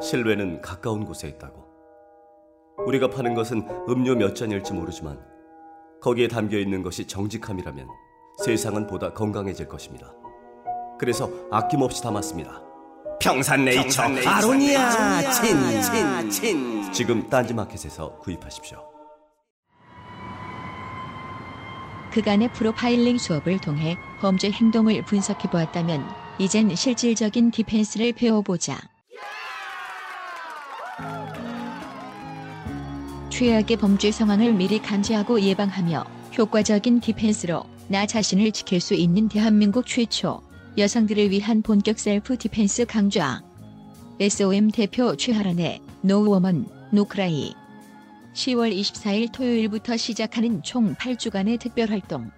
실외는 가까운 곳에 있다고. 우리가 파는 것은 음료 몇 잔일지 모르지만 거기에 담겨 있는 것이 정직함이라면 세상은 보다 건강해질 것입니다. 그래서 아낌없이 담았습니다. 평산네이처, 아로니아 친, 친, 친. 지금 딴지마켓에서 구입하십시오. 그간의 프로파일링 수업을 통해 범죄 행동을 분석해 보았다면 이젠 실질적인 defense를 배워보자. 최악의 범죄 상황을 미리 감지하고 예방하며 효과적인 defense로 나 자신을 지킬 수 있는 대한민국 최초 여성들을 위한 본격 self defense 강좌. SOM 대표 최하란의 No Woman No Cry 10월 24일 토요일부터 시작하는 총 8주간의 특별활동.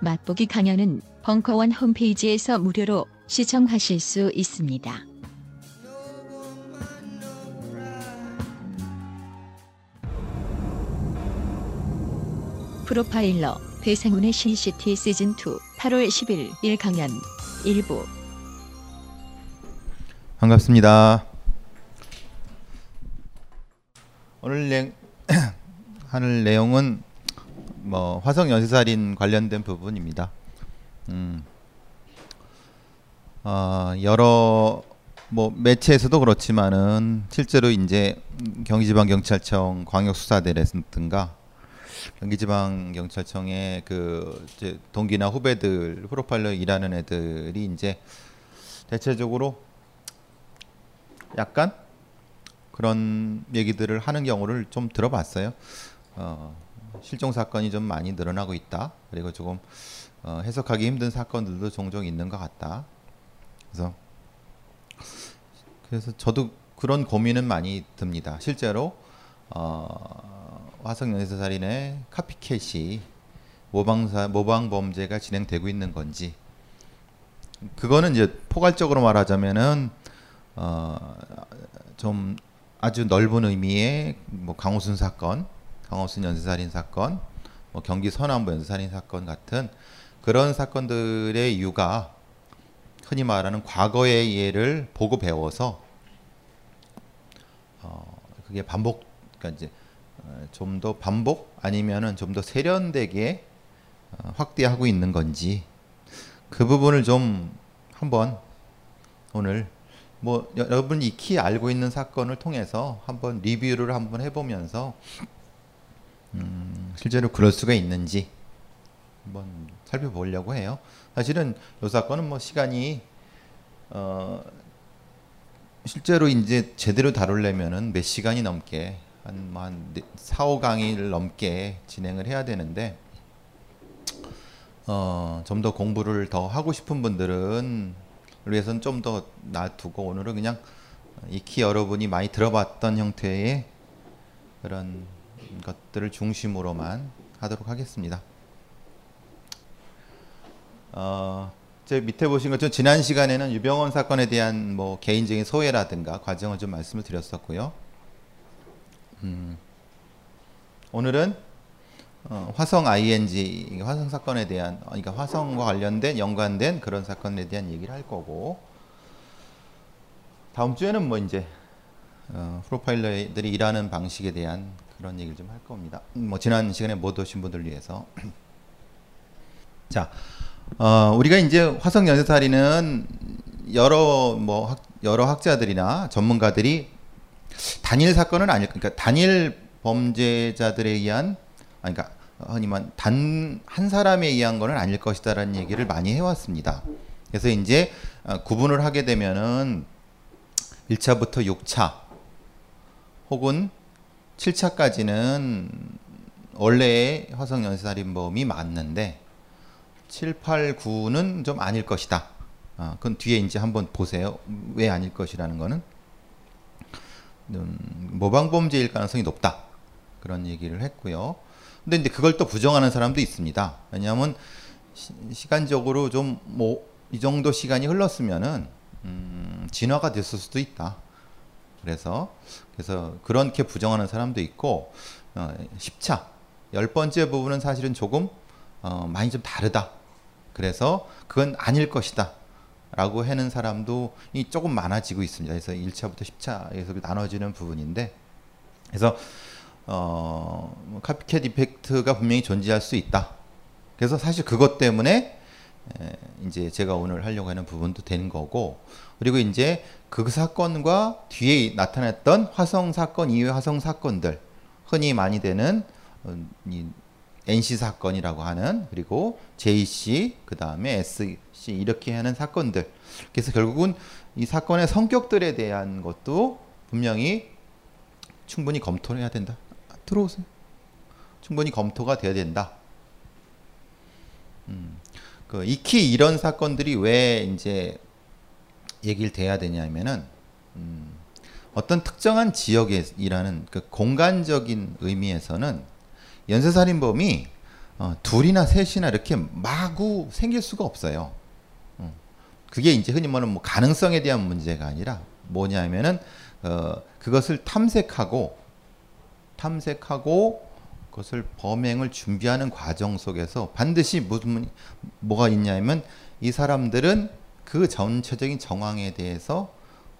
맛보기 강연은 벙커원 홈페이지에서 무료로 시청하실 수 있습니다. 프로파일러 배상훈의 신시티 시즌2 8월 10일 1강연 1부 반갑습니다. 오늘 내, 하는 내용은 뭐 화성 연쇄살인 관련된 부분입니다. 음, 어, 여러 뭐 매체에서도 그렇지만은 실제로 이제 경기지방경찰청 광역수사대라든가 경기지방경찰청의 그 이제 동기나 후배들 프로파일러 일하는 애들이 이제 대체적으로 약간 그런 얘기들을 하는 경우를 좀 들어봤어요. 어, 실종 사건이 좀 많이 늘어나고 있다. 그리고 조금 어, 해석하기 힘든 사건들도 종종 있는 것 같다. 그래서 그래서 저도 그런 고민은 많이 듭니다. 실제로 어, 화성 연쇄살인의 카피캣이 모방사 모방 범죄가 진행되고 있는 건지. 그거는 이제 포괄적으로 말하자면은 어, 좀 아주 넓은 의미의 뭐 강호순 사건, 강호순 연쇄살인 사건, 뭐 경기 서남부 연쇄살인 사건 같은 그런 사건들의 이유가 흔히 말하는 과거의 예를 보고 배워서 어 그게 반복 그러니까 이제 어, 좀 더 반복 아니면은 좀 더 세련되게 어, 확대하고 있는 건지 그 부분을 좀 한번 오늘 뭐 여러분 익히 알고 있는 사건을 통해서 한번 리뷰를 한번 해보면서 음, 실제로 그럴 수가 있는지 한번 살펴보려고 해요. 사실은 이 사건은 뭐 시간이 어 실제로 이제 제대로 다루려면은 몇 시간이 넘게 뭐한 4, 5강일 넘게 진행을 해야 되는데 어 좀 더 공부를 더 하고 싶은 분들은 위해서는 좀 더 놔두고 오늘은 그냥 익히 여러분이 많이 들어봤던 형태의 그런 것들을 중심으로만 하도록 하겠습니다. 어, 제 밑에 보신 것처럼 지난 시간에는 유병원 사건에 대한 뭐 개인적인 소회라든가 과정을 좀 말씀을 드렸었고요. 음, 오늘은 어, 화성 ING 화성 사건에 대한 그러니까 화성과 관련된 연관된 그런 사건에 대한 얘기를 할 거고. 다음 주에는 뭐 이제 어, 프로파일러들이 일하는 방식에 대한 그런 얘기를 좀 할 겁니다. 뭐 지난 시간에 못 오신 분들 위해서. 자 어, 우리가 이제 화성 연쇄살인은 여러 뭐 학, 여러 학자들이나 전문가들이 단일 사건은 아닐 그러니까 단일 범죄자들에 의한 그러니까 흔히만 단 한 사람에 의한 것은 아닐 것이다라는 얘기를 많이 해왔습니다. 그래서 이제 어, 구분을 하게 되면은 1차부터 6차 혹은 7차까지는 원래의 화성 연쇄살인범이 맞는데 7, 8, 9는 좀 아닐 것이다. 어, 그건 뒤에 이제 한번 보세요. 왜 아닐 것이라는 거는. 음, 모방 범죄일 가능성이 높다 그런 얘기를 했고요. 근데 이제 그걸 또 부정하는 사람도 있습니다. 왜냐하면 시, 간적으로 좀 뭐 이 정도 시간이 흘렀으면은 음, 진화가 됐을 수도 있다. 그래서 그래서 그렇게 부정하는 사람도 있고 어, 10차 열 번째 부분은 사실은 조금 어, 많이 좀 다르다. 그래서 그건 아닐 것이다. 라고 하는 사람도 이 조금 많아지고 있습니다. 그래서 1차부터 10차에서 나눠지는 부분인데 그래서 어, 뭐 카피캣 이펙트가 분명히 존재할 수 있다. 그래서 사실 그것 때문에 에, 이제 제가 오늘 하려고 하는 부분도 되는 거고 그리고 이제 그 사건과 뒤에 나타났던 화성 사건 이외 화성 사건들 흔히 많이 되는 어, 이 NC 사건이라고 하는 그리고 JC 그 다음에 SC 이렇게 하는 사건들 그래서 결국은 이 사건의 성격들에 대한 것도 분명히 충분히 검토를 해야 된다. 들어오세요. 충분히 검토가 돼야 된다. 음, 그 익히 이런 사건들이 왜 이제 얘기를 돼야 되냐면은 음, 어떤 특정한 지역에 일하는 그 공간적인 의미에서는 연쇄살인범이 어, 둘이나 셋이나 이렇게 마구 생길 수가 없어요. 어, 그게 이제 흔히 말하는 뭐 가능성에 대한 문제가 아니라 뭐냐면은 어, 그것을 탐색하고 탐색하고 그것을 범행을 준비하는 과정 속에서 반드시 무슨 뭐가 있냐면 이 사람들은 그 전체적인 정황에 대해서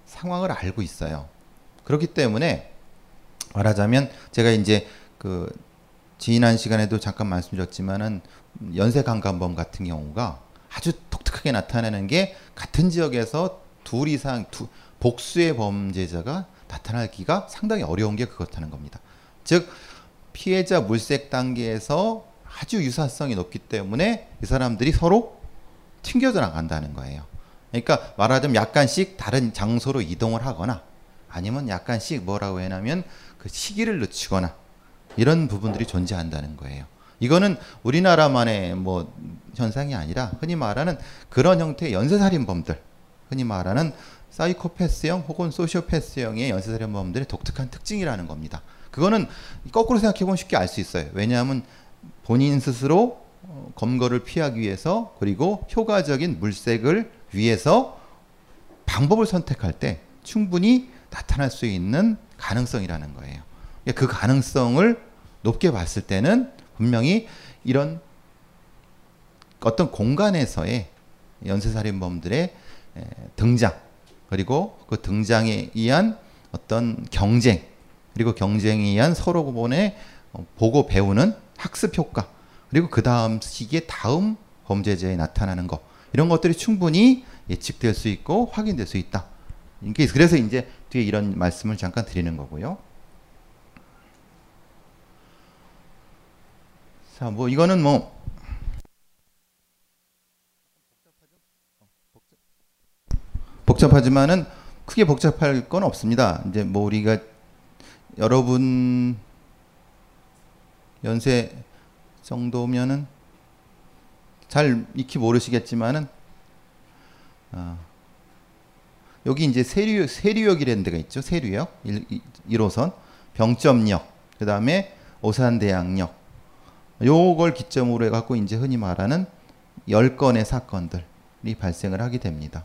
상황을 알고 있어요. 그렇기 때문에 말하자면 제가 이제 그 지난 시간에도 잠깐 말씀드렸지만은 연쇄 강간범 같은 경우가 아주 독특하게 나타나는 게 같은 지역에서 둘 이상 두, 복수의 범죄자가 나타나기가 상당히 어려운 게 그렇다는 겁니다. 즉 피해자 물색 단계에서 아주 유사성이 높기 때문에 이 사람들이 서로 튕겨져 나간다는 거예요. 그러니까 말하자면 약간씩 다른 장소로 이동을 하거나 아니면 약간씩 뭐라고 해냐면 그 시기를 늦추거나 이런 부분들이 존재한다는 거예요. 이거는 우리나라만의 뭐 현상이 아니라 흔히 말하는 그런 형태의 연쇄살인범들, 흔히 말하는 사이코패스형 혹은 소시오패스형의 연쇄살인범들의 독특한 특징이라는 겁니다. 그거는 거꾸로 생각해 보면 쉽게 알 수 있어요. 왜냐하면 본인 스스로 어, 검거를 피하기 위해서 그리고 효과적인 물색을 위해서 방법을 선택할 때 충분히 나타날 수 있는 가능성이라는 거예요. 그 가능성을 높게 봤을 때는 분명히 이런 어떤 공간에서의 연쇄살인범들의 등장 그리고 그 등장에 의한 어떤 경쟁 그리고 경쟁에 의한 서로 간의 어, 보고 배우는 학습 효과 그리고 그 다음 시기에 다음 범죄자에 나타나는 것 이런 것들이 충분히 예측될 수 있고 확인될 수 있다. 그래서 이제 뒤에 이런 말씀을 잠깐 드리는 거고요. 자, 뭐 이거는 뭐 복잡하지만은 크게 복잡할 건 없습니다. 이제 뭐 우리가 여러분 연세 정도면은 잘 익히 모르시겠지만은 어, 여기 이제 세류 세류역이라는 데가 있죠. 세류역 1, 1호선 병점역 그다음에 오산대학역 요걸 기점으로 해 갖고 이제 흔히 말하는 10건의 사건들이 발생을 하게 됩니다.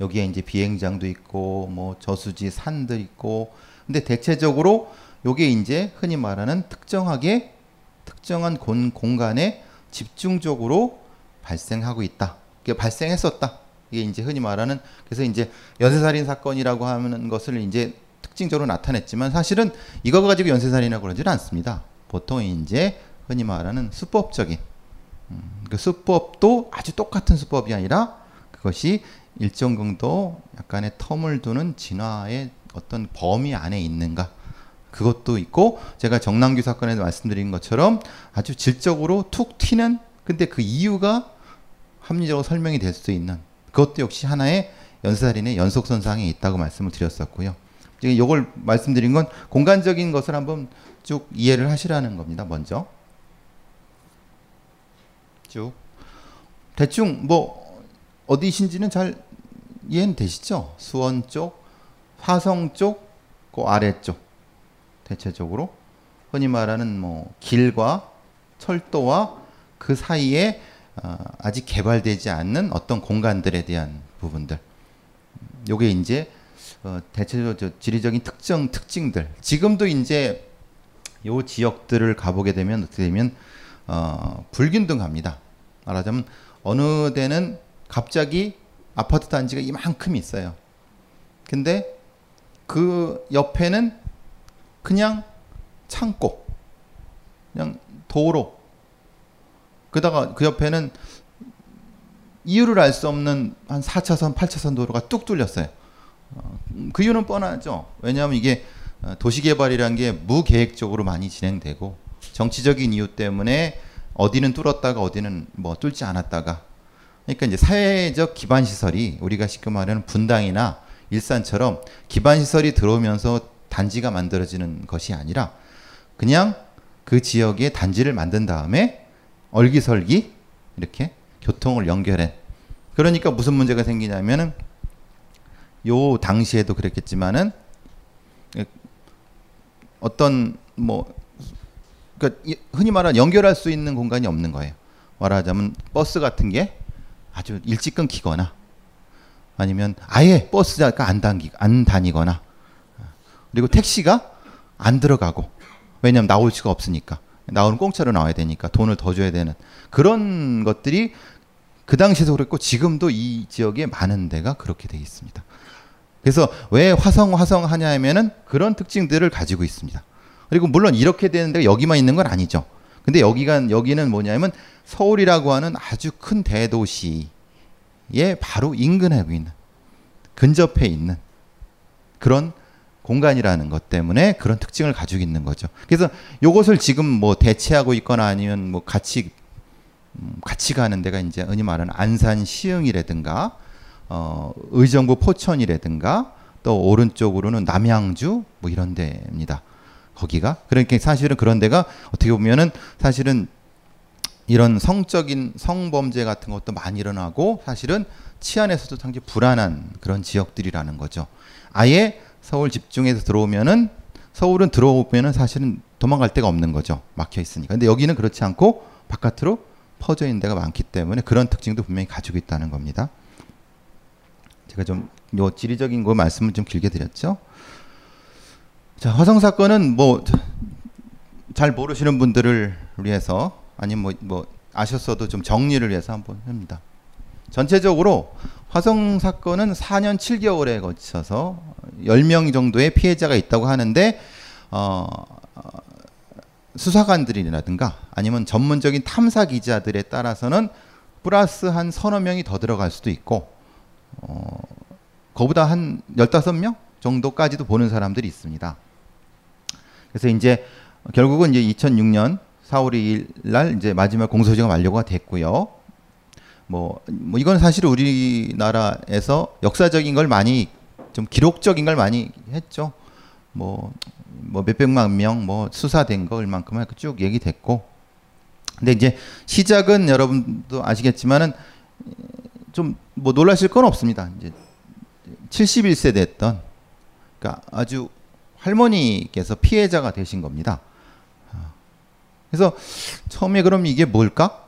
여기에 이제 비행장도 있고 뭐 저수지 산들 있고 근데 대체적으로 요게 이제 흔히 말하는 특정하게 특정한 공, 공간에 집중적으로 발생하고 있다. 이게 발생했었다. 이게 이제 흔히 말하는 그래서 이제 연쇄살인 사건이라고 하는 것을 이제 특징적으로 나타냈지만 사실은 이거 가지고 연쇄살인이라고 그러지는 않습니다. 보통 이제 흔히 말하는 수법적인 음, 그 수법도 아주 똑같은 수법이 아니라 그것이 일정 정도 약간의 텀을 두는 진화의 어떤 범위 안에 있는가 그것도 있고 제가 정남규 사건에서 말씀드린 것처럼 아주 질적으로 툭 튀는 근데 그 이유가 합리적으로 설명이 될 수 있는 그것도 역시 하나의 연쇄살인의 연속선상에 있다고 말씀을 드렸었고요. 지금 이걸 말씀드린 건 공간적인 것을 한번 쭉 이해를 하시라는 겁니다. 먼저 쭉 대충 뭐 어디신지는 잘 이해는 되시죠? 수원 쪽, 화성 쪽, 그 아래쪽 대체적으로 흔히 말하는 뭐 길과 철도와 그 사이에 어, 아직 개발되지 않는 어떤 공간들에 대한 부분들. 요게 이제 어, 대체적으로 저 지리적인 특정 특징들. 지금도 이제 요 지역들을 가보게 되면 어떻게 되면 어, 불균등합니다. 말하자면 어느 데는 갑자기 아파트 단지가 이만큼 있어요. 근데 그 옆에는 그냥 창고, 그냥 도로. 그다가 그 옆에는 이유를 알 수 없는 한 4차선, 8차선 도로가 뚝 뚫렸어요. 어, 그 이유는 뻔하죠. 왜냐하면 이게 어, 도시개발이라는 게 무계획적으로 많이 진행되고 정치적인 이유 때문에 어디는 뚫었다가 어디는 뭐 뚫지 않았다가 그러니까 이제 사회적 기반 시설이 우리가 쉽게 말하는 분당이나 일산처럼 기반 시설이 들어오면서 단지가 만들어지는 것이 아니라 그냥 그 지역에 단지를 만든 다음에 얼기설기 이렇게 교통을 연결해. 그러니까 무슨 문제가 생기냐면은 요 당시에도 그랬겠지만은 어떤 뭐 그러니까 흔히 말하는 연결할 수 있는 공간이 없는 거예요. 말하자면 버스 같은 게 아주 일찍 끊기거나 아니면 아예 버스가 안 다니 안 다니거나 그리고 택시가 안 들어가고 왜냐하면 나올 수가 없으니까 나오는 공짜로 나와야 되니까 돈을 더 줘야 되는 그런 것들이 그 당시에도 그랬고 지금도 이 지역에 많은 데가 그렇게 돼 있습니다. 그래서 왜 화성 화성 하냐 하면은 그런 특징들을 가지고 있습니다. 그리고 물론 이렇게 되는 데가 여기만 있는 건 아니죠. 근데 여기가 여기는 뭐냐면 서울이라고 하는 아주 큰 대도시에 바로 인근에 있는 근접해 있는 그런 공간이라는 것 때문에 그런 특징을 가지고 있는 거죠. 그래서 이것을 지금 뭐 대체하고 있거나 아니면 뭐 같이 음, 같이 가는 데가 이제 흔히 말하는 안산 시흥이라든가 어, 의정부 포천이라든가 또 오른쪽으로는 남양주 뭐 이런 데입니다. 거기가 그러니까 사실은 그런 데가 어떻게 보면은 사실은 이런 성적인 성범죄 같은 것도 많이 일어나고 사실은 치안에서도 상당히 불안한 그런 지역들이라는 거죠. 아예 서울 집중해서 들어오면은 서울은 들어오면은 사실은 도망갈 데가 없는 거죠. 막혀 있으니까. 근데 여기는 그렇지 않고 바깥으로 퍼져 있는 데가 많기 때문에 그런 특징도 분명히 가지고 있다는 겁니다. 제가 좀 요 지리적인 거 말씀을 좀 길게 드렸죠. 자, 화성 사건은 뭐 잘 모르시는 분들을 위해서 아니면 뭐, 뭐 아셨어도 좀 정리를 위해서 한번 합니다. 전체적으로 화성 사건은 4년 7개월에 거쳐서 10명 정도의 피해자가 있다고 하는데 어, 수사관들이라든가 아니면 전문적인 탐사 기자들에 따라서는 플러스 한 서너 명이 더 들어갈 수도 있고 어, 그보다 한 15명 정도까지도 보는 사람들이 있습니다. 그래서 이제 결국은 이제 2006년 4월 2일 날 이제 마지막 공소시효가 만료가 됐고요. 뭐, 뭐 이건 사실 우리나라에서 역사적인 걸 많이 좀 기록적인 걸 많이 했죠. 뭐, 뭐 몇백만 명 뭐 수사된 거 얼만큼 쭉 얘기됐고. 근데 이제 시작은 여러분도 아시겠지만은 좀 뭐 놀라실 건 없습니다. 이제 71세 됐던 그러니까 아주 할머니께서 피해자가 되신 겁니다. 그래서 처음에 그럼 이게 뭘까?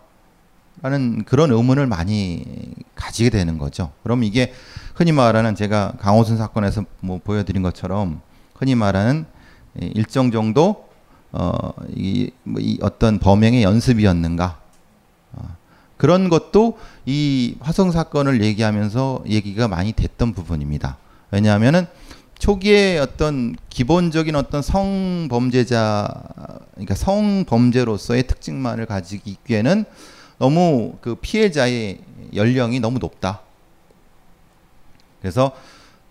라는 그런 의문을 많이 가지게 되는 거죠. 그럼 이게 흔히 말하는 제가 강호순 사건에서 뭐 보여드린 것처럼 흔히 말하는 일정 정도 어, 이, 뭐 이 어떤 범행의 연습이었는가 어, 그런 것도 이 화성 사건을 얘기하면서 얘기가 많이 됐던 부분입니다. 왜냐하면은 초기에 어떤 기본적인 어떤 성범죄자 그러니까 성범죄로서의 특징만을 가지기에는 너무 그 피해자의 연령이 너무 높다. 그래서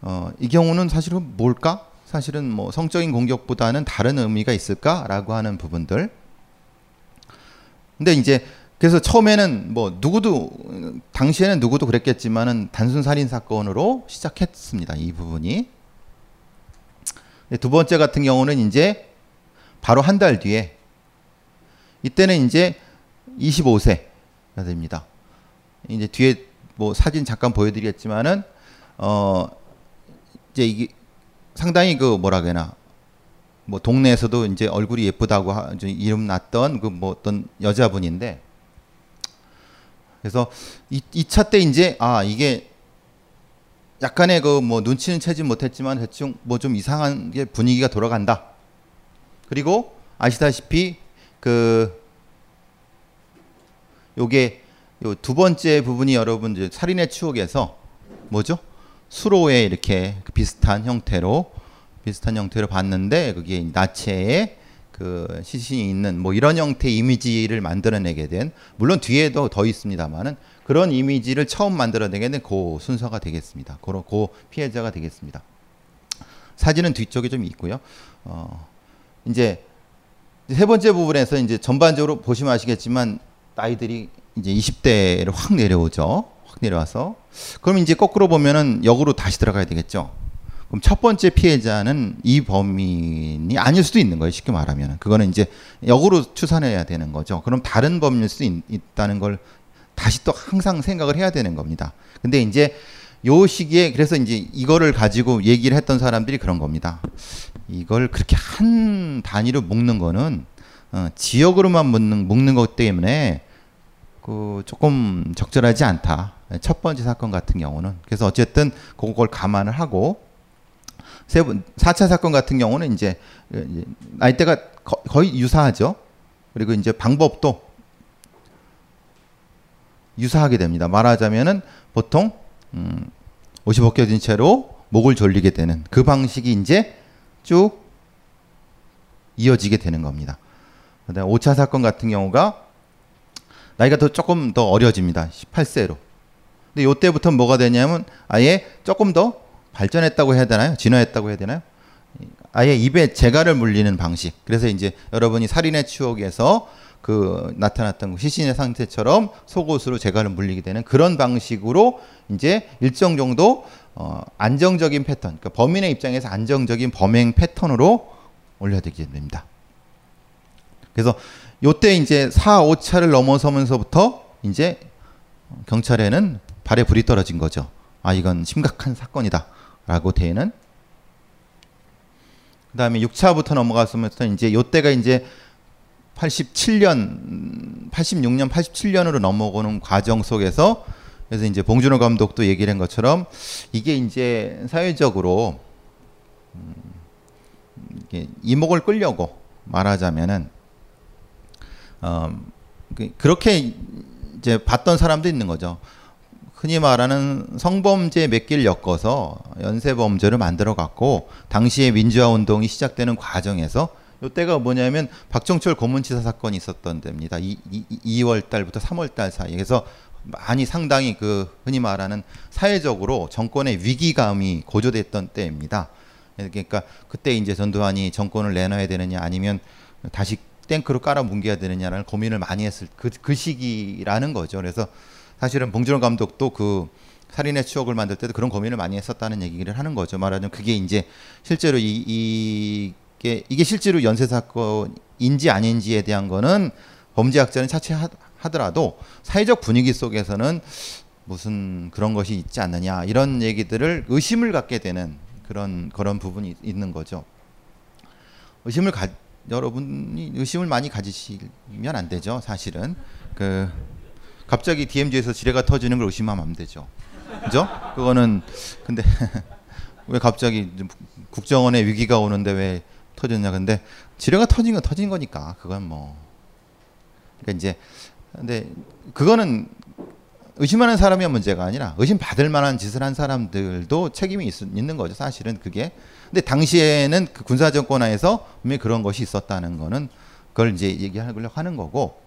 어, 이 경우는 사실은 뭘까? 사실은 뭐 성적인 공격보다는 다른 의미가 있을까라고 하는 부분들. 근데 이제 그래서 처음에는 뭐 누구도 당시에는 누구도 그랬겠지만은 단순 살인 사건으로 시작했습니다. 이 부분이. 두 번째 같은 경우는 이제 바로 한 달 뒤에 이때는 이제 25세 됩니다. 이제 뒤에 뭐 사진 잠깐 보여드리겠지만은 어 이제 이게 상당히 그 뭐라 그러나 뭐 동네에서도 이제 얼굴이 예쁘다고 하, 이름 났던 그 뭐 어떤 여자분인데 그래서 이, 2차 때 이제 아 이게 약간의 그 뭐 눈치는 채지 못했지만 대충 뭐 좀 이상한 게 분위기가 돌아간다. 그리고 아시다시피 그 요게 요 두 번째 부분이 여러분 이제 살인의 추억에서 뭐죠? 수로에 이렇게 그 비슷한 형태로 비슷한 형태로 봤는데 그게 나체의 그 시신이 있는 뭐 이런 형태의 이미지를 만들어내게 된 물론 뒤에도 더 있습니다만은 그런 이미지를 처음 만들어내게 된 그 순서가 되겠습니다. 그런 그 피해자가 되겠습니다. 사진은 뒤쪽에 좀 있고요. 어 이제 세 번째 부분에서 이제 전반적으로 보시면 아시겠지만 나이들이 이제 20대를 확 내려오죠. 확 내려와서 그럼 이제 거꾸로 보면은 역으로 다시 들어가야 되겠죠. 그럼 첫 번째 피해자는 이 범인이 아닐 수도 있는 거예요. 쉽게 말하면 그거는 이제 역으로 추산해야 되는 거죠. 그럼 다른 범인일 수도 있, 다는 걸 다시 또 항상 생각을 해야 되는 겁니다. 근데 이제 요 시기에 그래서 이제 이거를 가지고 얘기를 했던 사람들이 그런 겁니다. 이걸 그렇게 한 단위로 묶는 거는 어, 지역으로만 묶는, 묶는 것 때문에 그 조금 적절하지 않다. 첫 번째 사건 같은 경우는 그래서 어쨌든 그걸 감안을 하고 세 번, 4차 사건 같은 경우는 이제 나이대가 거의 유사하죠. 그리고 이제 방법도 유사하게 됩니다. 말하자면은 보통 음, 옷이 벗겨진 채로 목을 졸리게 되는 그 방식이 이제 쭉 이어지게 되는 겁니다. 그다음 5차 사건 같은 경우가 나이가 더 조금 더 어려집니다. 18세로. 근데 요때부터 뭐가 되냐면 아예 조금 더 발전했다고 해야 되나요? 진화했다고 해야 되나요? 아예 입에 재갈을 물리는 방식. 그래서 이제 여러분이 살인의 추억에서 그 나타났던 그 시신의 상태처럼 속옷으로 재갈을 물리게 되는 그런 방식으로 이제 일정 정도 어 안정적인 패턴, 그러니까 범인의 입장에서 안정적인 범행 패턴으로 올려드리게 됩니다. 그래서 요때 이제 4, 5차를 넘어서면서부터 이제 경찰에는 발에 불이 떨어진 거죠. 아, 이건 심각한 사건이다. 라고 되는 그 다음에 6차부터 넘어갔으면서 이제 요때가 이제 87년, 86년, 87년으로 넘어오는 과정 속에서 그래서 이제 봉준호 감독도 얘기를 한 것처럼 이게 이제 사회적으로 음, 이목을 끌려고 말하자면은 어, 그, 그렇게 이제 봤던 사람도 있는 거죠. 흔히 말하는 성범죄 몇 개를 엮어서 연쇄범죄를 만들어 갖고 당시에 민주화 운동이 시작되는 과정에서 이때가 뭐냐면 박정철 고문치사 사건이 있었던 때입니다. 이, 이, 2월 달부터 3월 달 사이에 그래서 많이 상당히 그 흔히 말하는 사회적으로 정권의 위기감이 고조됐던 때입니다. 그러니까 그때 이제 전두환이 정권을 내놔야 되느냐 아니면 다시 탱크로 깔아 뭉개야 되느냐라는 고민을 많이 했을 그, 그 시기라는 거죠. 그래서 사실은 봉준호 감독도 그 살인의 추억을 만들 때도 그런 고민을 많이 했었다는 얘기를 하는 거죠. 말하자면 그게 이제 실제로 이, 이게 이게 실제로 연쇄 사건인지 아닌지에 대한 거는 범죄학자는 차치하더라도 사회적 분위기 속에서는 무슨 그런 것이 있지 않느냐 이런 얘기들을 의심을 갖게 되는 그런 그런 부분이 있는 거죠. 의심을 가 여러분이 의심을 많이 가지시면 안 되죠. 사실은 그 갑자기 DMZ에서 지뢰가 터지는 걸 의심하면 안 되죠. 그죠? 그거는 근데 왜 갑자기 국정원에 위기가 오는데 왜 터졌냐. 근데 지뢰가 터진 건 터진 거니까. 그건 뭐. 그러니까 이제 근데 그거는 의심하는 사람이 문제가 아니라 의심 받을 만한 짓을 한 사람들도 책임이 있, 는 거죠 사실은 그게. 근데 당시에는 그 군사 정권 하에서 분명히 그런 것이 있었다는 거는 그걸 이제 얘기하려고 하는 거고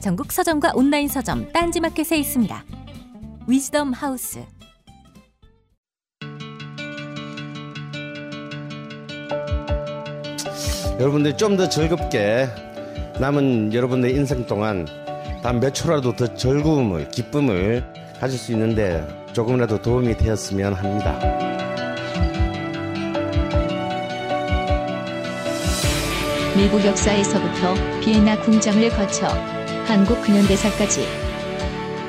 전국 서점과 온라인 서점 딴지마켓에 있습니다. 위즈덤 하우스. 여러분들이 좀더 즐겁게 남은 여러분의 인생 동안 단 몇 초라도 더 즐거움을 기쁨을 가질 수 있는데 조금이라도 도움이 되었으면 합니다. 미국 역사에서부터 비엔나 궁정을 거쳐 한국 근현대사까지.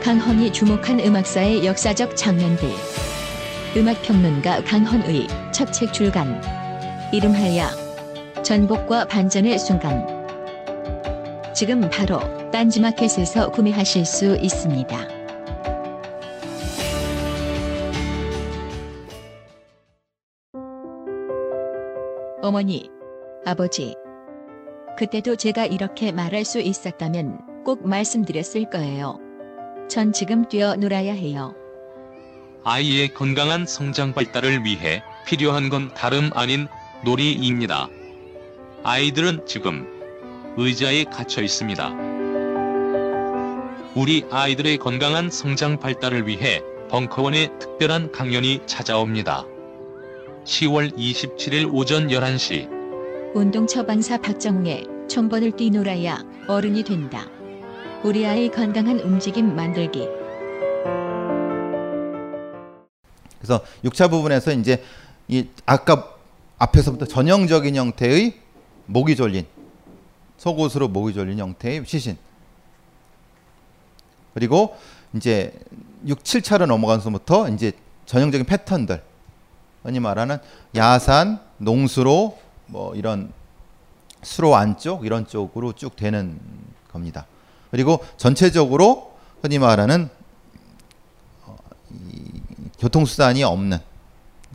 강헌이 주목한 음악사의 역사적 장면들. 음악평론가 강헌의 첫 책 출간. 이름하여 전복과 반전의 순간. 지금 바로 딴지마켓에서 구매하실 수 있습니다. 어머니, 아버지, 그때도 제가 이렇게 말할 수 있었다면 꼭 말씀드렸을 거예요. 전 지금 뛰어놀아야 해요. 아이의 건강한 성장 발달을 위해 필요한 건 다름 아닌 놀이입니다. 아이들은 지금 의자에 갇혀 있습니다. 우리 아이들의 건강한 성장 발달을 위해 벙커원의 특별한 강연이 찾아옵니다. 10월 27일 오전 11시 운동 처방사 박정웅의 총번을 뛰놀아야 어른이 된다. 우리 아이 건강한 움직임 만들기. 그래서 6차 부분에서 이제 이 아까 앞에서부터 전형적인 형태의 목이 졸린 속옷으로 목이 졸린 형태의 시신 그리고 이제 6, 7차로 넘어가서부터 이제 전형적인 패턴들 흔히 말하는 야산, 농수로 뭐 이런 수로 안쪽 이런 쪽으로 쭉 되는 겁니다. 그리고 전체적으로 흔히 말하는 어, 이 교통수단이 없는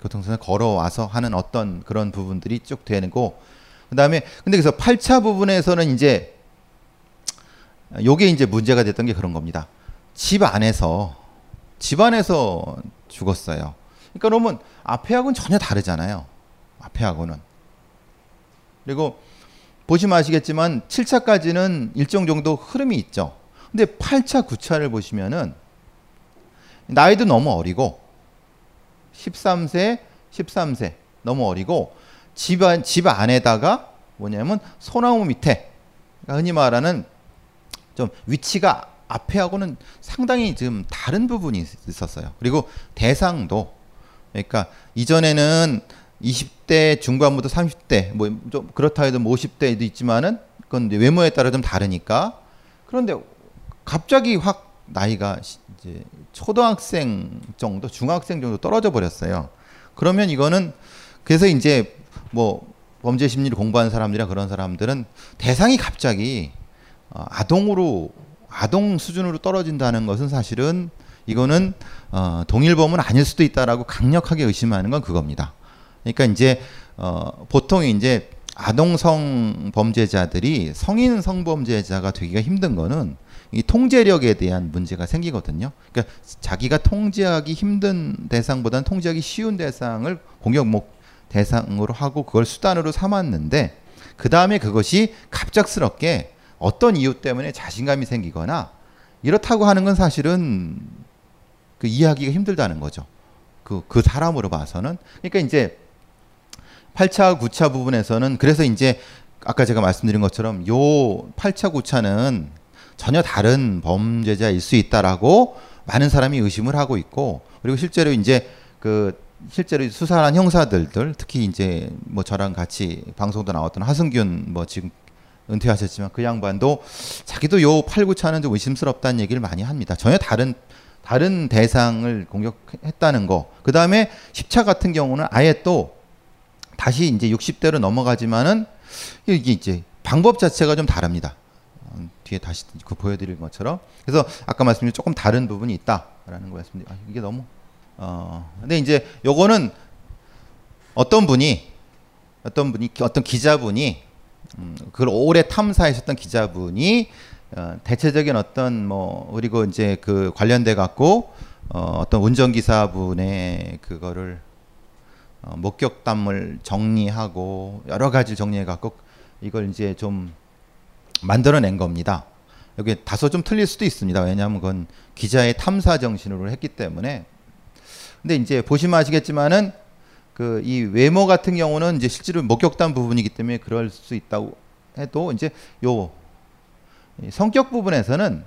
교통수단 걸어와서 하는 어떤 그런 부분들이 쭉 되고 그다음에 근데 그래서 8차 부분에서는 이제 요게 이제 문제가 됐던 게 그런 겁니다. 집 안에서 집 안에서 죽었어요. 그러니까 그러면 앞에하고는 전혀 다르잖아요. 앞에하고는. 그리고 보시면 아시겠지만 7차까지는 일정 정도 흐름이 있죠. 근데 8차, 9차를 보시면은 나이도 너무 어리고 13세, 13세 너무 어리고 집, 안, 집 안에다가 뭐냐면 소나무 밑에 그러니까 흔히 말하는 좀 위치가 앞에하고는 상당히 지금 다른 부분이 있었어요. 그리고 대상도 그러니까 이전에는 20대 중반부터 30대 뭐 좀 그렇다 해도 뭐 50대도 있지만은 그건 외모에 따라 좀 다르니까 그런데 갑자기 확 나이가 이제 초등학생 정도 중학생 정도 떨어져 버렸어요. 그러면 이거는 그래서 이제 뭐 범죄 심리를 공부하는 사람들이나 그런 사람들은 대상이 갑자기 어, 아동으로 아동 수준으로 떨어진다는 것은 사실은 이거는 어, 동일범은 아닐 수도 있다라고 강력하게 의심하는 건 그겁니다. 그러니까 이제 어, 보통 이제 아동 성 범죄자들이 성인 성범죄자가 되기가 힘든 거는 이 통제력에 대한 문제가 생기거든요. 그러니까 자기가 통제하기 힘든 대상보다는 통제하기 쉬운 대상을 공격 목 대상으로 하고 그걸 수단으로 삼았는데 그 다음에 그것이 갑작스럽게 어떤 이유 때문에 자신감이 생기거나 이렇다고 하는 건 사실은 그 이해하기가 힘들다는 거죠. 그, 그 사람으로 봐서는. 그러니까 이제 8차, 9차 부분에서는 그래서 이제 아까 제가 말씀드린 것처럼 요 8차, 9차는 전혀 다른 범죄자일 수 있다라고 많은 사람이 의심을 하고 있고 그리고 실제로 이제 그 실제로 수사한 형사들들 특히 이제 뭐 저랑 같이 방송도 나왔던 하승균 뭐 지금 은퇴하셨지만 그 양반도 자기도 요 8, 9차는 좀 의심스럽다는 얘기를 많이 합니다. 전혀 다른 다른 대상을 공격했다는 거. 그 다음에 10차 같은 경우는 아예 또 다시 이제 60대로 넘어가지만은 이게 이제 방법 자체가 좀 다릅니다. 어, 뒤에 다시 그 보여드릴 것처럼. 그래서 아까 말씀드린 조금 다른 부분이 있다라는 거 말씀드리. 아, 이게 너무. 어. 근데 이제 요거는 어떤 분이 어떤 분이 어떤 기자분이 음, 그걸 오래 탐사하셨던 기자분이 어, 대체적인 어떤 뭐 그리고 이제 그 관련돼 갖고 어, 어떤 운전기사분의 그거를 어, 목격담을 정리하고 여러 가지 정리해 갖고 이걸 이제 좀 만들어낸 겁니다. 여기 다소 좀 틀릴 수도 있습니다. 왜냐하면 그건 기자의 탐사 정신으로 했기 때문에. 근데 이제 보시면 아시겠지만은 그 이 외모 같은 경우는 이제 실제로 목격담 부분이기 때문에 그럴 수 있다고 해도 이제 요 성격 부분에서는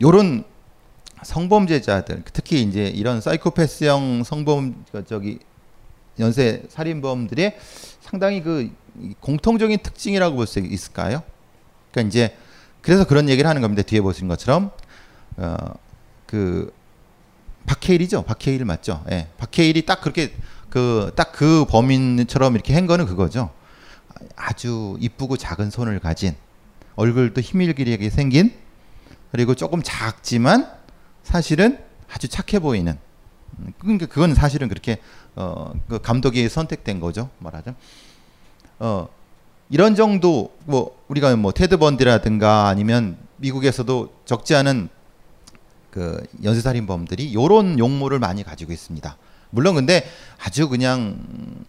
요런 성범죄자들 특히 이제 이런 사이코패스형 성범 저기 연쇄 살인범들의 상당히 그 공통적인 특징이라고 볼 수 있을까요? 그러니까 이제 그래서 그런 얘기를 하는 겁니다. 뒤에 보신 것처럼 어 그 박해일이죠. 박해일 맞죠? 예. 박해일이 딱 그렇게 그 딱 그 범인처럼 이렇게 한 거는 그거죠. 아주 이쁘고 작은 손을 가진 얼굴도 희밀기리하게 생긴 그리고 조금 작지만 사실은 아주 착해 보이는 그러니까 그건 사실은 그렇게 어, 그 감독이 선택된 거죠 말하자 어, 이런 정도 뭐 우리가 뭐 테드 번디라든가 아니면 미국에서도 적지 않은 그 연쇄살인범들이 요런 용모를 많이 가지고 있습니다. 물론 근데 아주 그냥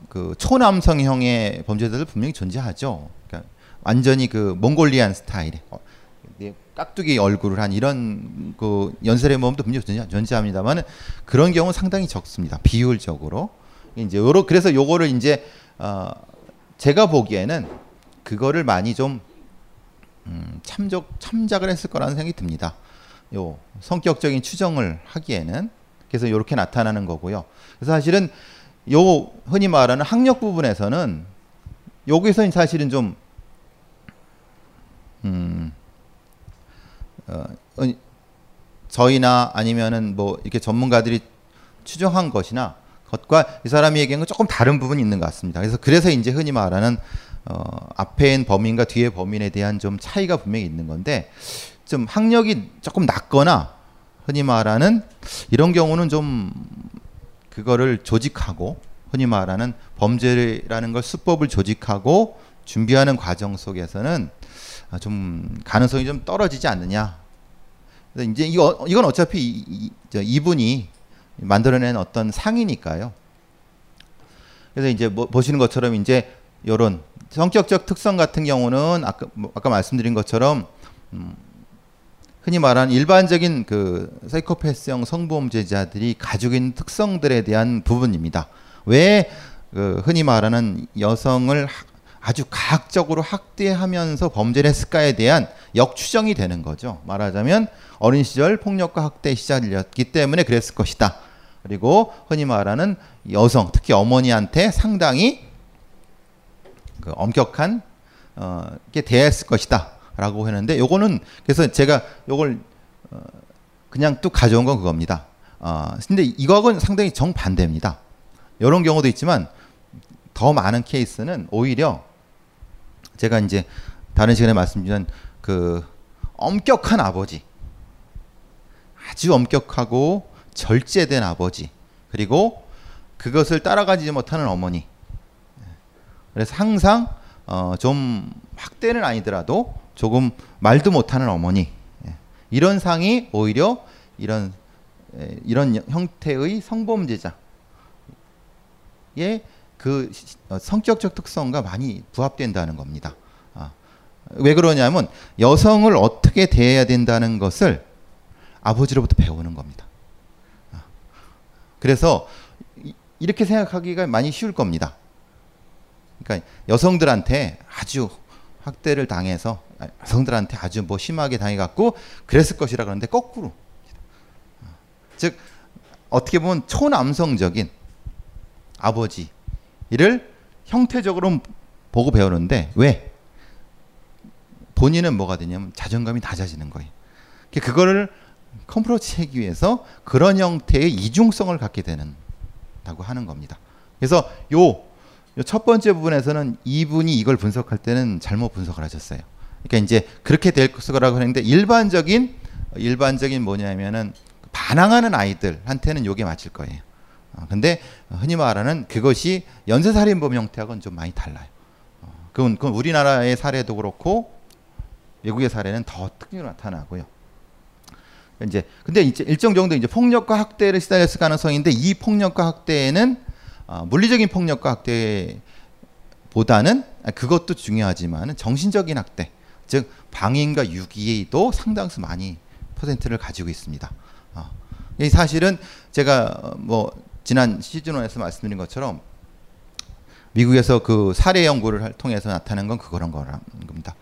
그 초남성형의 범죄자들 분명히 존재하죠. 그러니까 완전히 그 몽골리안 스타일의 어, 깍두기 얼굴을 한 이런 그 연쇄살인범도 분명히 존재, 존재합니다만 그런 경우 상당히 적습니다. 비율적으로 이제 요러 그래서 요거를 이제 어 제가 보기에는 그거를 많이 좀 음, 참작 참작을 했을 거라는 생각이 듭니다. 요 성격적인 추정을 하기에는 그래서 이렇게 나타나는 거고요. 그래서 사실은 요 흔히 말하는 학력 부분에서는 여기서 사실은 좀 음, 어, 저희나 아니면은 뭐 이렇게 전문가들이 추정한 것이나 것과 이 사람이 얘기한 건 조금 다른 부분이 있는 것 같습니다. 그래서 그래서 이제 흔히 말하는 어, 앞에 있는 범인과 뒤에 범인에 대한 좀 차이가 분명히 있는 건데 좀 학력이 조금 낮거나 흔히 말하는 이런 경우는 좀 그거를 조직하고 흔히 말하는 범죄라는 걸 수법을 조직하고 준비하는 과정 속에서는 좀 가능성이 좀 떨어지지 않느냐. 이제 이거 이건 어차피 이, 이, 이 분이 만들어낸 어떤 상이니까요. 그래서 이제 뭐 보시는 것처럼 이제 이런 성격적 특성 같은 경우는 아까 뭐 아까 말씀드린 것처럼 음, 흔히 말하는 일반적인 그 사이코패스형 성범죄자들이 가지고 있는 특성들에 대한 부분입니다. 왜 그 흔히 말하는 여성을 아주 가학적으로 학대하면서 범죄를 했을까에 대한 역추정이 되는 거죠. 말하자면 어린 시절 폭력과 학대 시작이었기 때문에 그랬을 것이다. 그리고 흔히 말하는 여성, 특히 어머니한테 상당히 그 엄격한 어, 게 대했을 것이다. 라고 했는데 요거는 그래서 제가 요걸 어, 그냥 뚝 가져온 건 그겁니다. 어, 근데 이거하고는 상당히 정반대입니다. 이런 경우도 있지만 더 많은 케이스는 오히려 제가 이제 다른 시간에 말씀드린 그 엄격한 아버지, 아주 엄격하고 절제된 아버지, 그리고 그것을 따라가지 못하는 어머니. 그래서 항상 어, 좀 학대는 아니더라도 조금 말도 못하는 어머니 예. 이런 상이 오히려 이런 이런 형태의 성범죄자의 그 어, 성격적 특성과 많이 부합된다는 겁니다. 아, 왜 그러냐면 여성을 어떻게 대해야 된다는 것을 아버지로부터 배우는 겁니다. 아, 그래서 이렇게 생각하기가 많이 쉬울 겁니다. 그러니까 여성들한테 아주 학대를 당해서 여성들한테 아주 뭐 심하게 당해갖고 그랬을 것이라 그러는데 거꾸로 아, 즉 어떻게 보면 초남성적인 아버지 이를 형태적으로 보고 배우는데 왜? 본인은 뭐가 되냐면 자존감이 낮아지는 거예요. 그거를 컴프로치하기 위해서 그런 형태의 이중성을 갖게 되는다고 하는 겁니다. 그래서 요 첫 번째 부분에서는 이분이 이걸 분석할 때는 잘못 분석을 하셨어요. 그러니까 이제 그렇게 될 거라고 하는데 일반적인 일반적인 뭐냐면은 반항하는 아이들한테는 요게 맞을 거예요. 어, 근데 흔히 말하는 그것이 연쇄살인범 형태하고는 좀 많이 달라요. 어, 그건, 그건 우리나라의 사례도 그렇고 외국의 사례는 더 특징으로 나타나고요. 이제 근데 이제 일정 정도 이제 폭력과 학대를 시달렸을 가능성인데 이 폭력과 학대에는 어, 물리적인 폭력과 학대보다는 아, 그것도 중요하지만 정신적인 학대, 즉 방임과 유기도 상당수 많이 퍼센트를 가지고 있습니다. 어. 이 사실은 제가 뭐 지난 시즌 1에서 말씀드린 것처럼 미국에서 그 사례 연구를 통해서 나타난 건 그런 거라는 겁니다.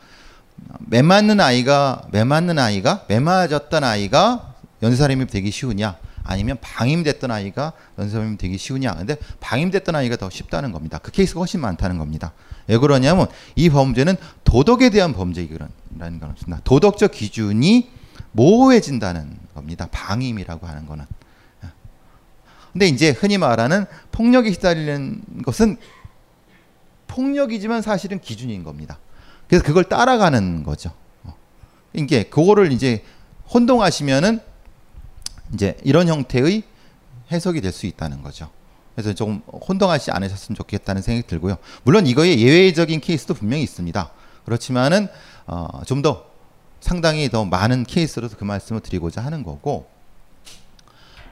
매 맞는 아이가 매 맞는 아이가 매 맞았던 아이가 연쇄살인이 되기 쉬우냐? 아니면 방임됐던 아이가 연쇄살인이 되기 쉬우냐? 근데 방임됐던 아이가 더 쉽다는 겁니다. 그 케이스가 훨씬 많다는 겁니다. 왜 그러냐면 이 범죄는 도덕에 대한 범죄라는 겁니다 도덕적 기준이 모호해진다는 겁니다. 방임이라고 하는 거는 근데 이제 흔히 말하는 폭력에 시달리는 것은 폭력이지만 사실은 기준인 겁니다 그래서 그걸 따라가는 거죠. 어. 이게 그거를 이제 혼동하시면은 이제 이런 형태의 해석이 될 수 있다는 거죠. 그래서 조금 혼동하지 않으셨으면 좋겠다는 생각이 들고요. 물론 이거에 예외적인 케이스도 분명히 있습니다. 그렇지만은 어, 좀 더 상당히 더 많은 케이스로서 그 말씀을 드리고자 하는 거고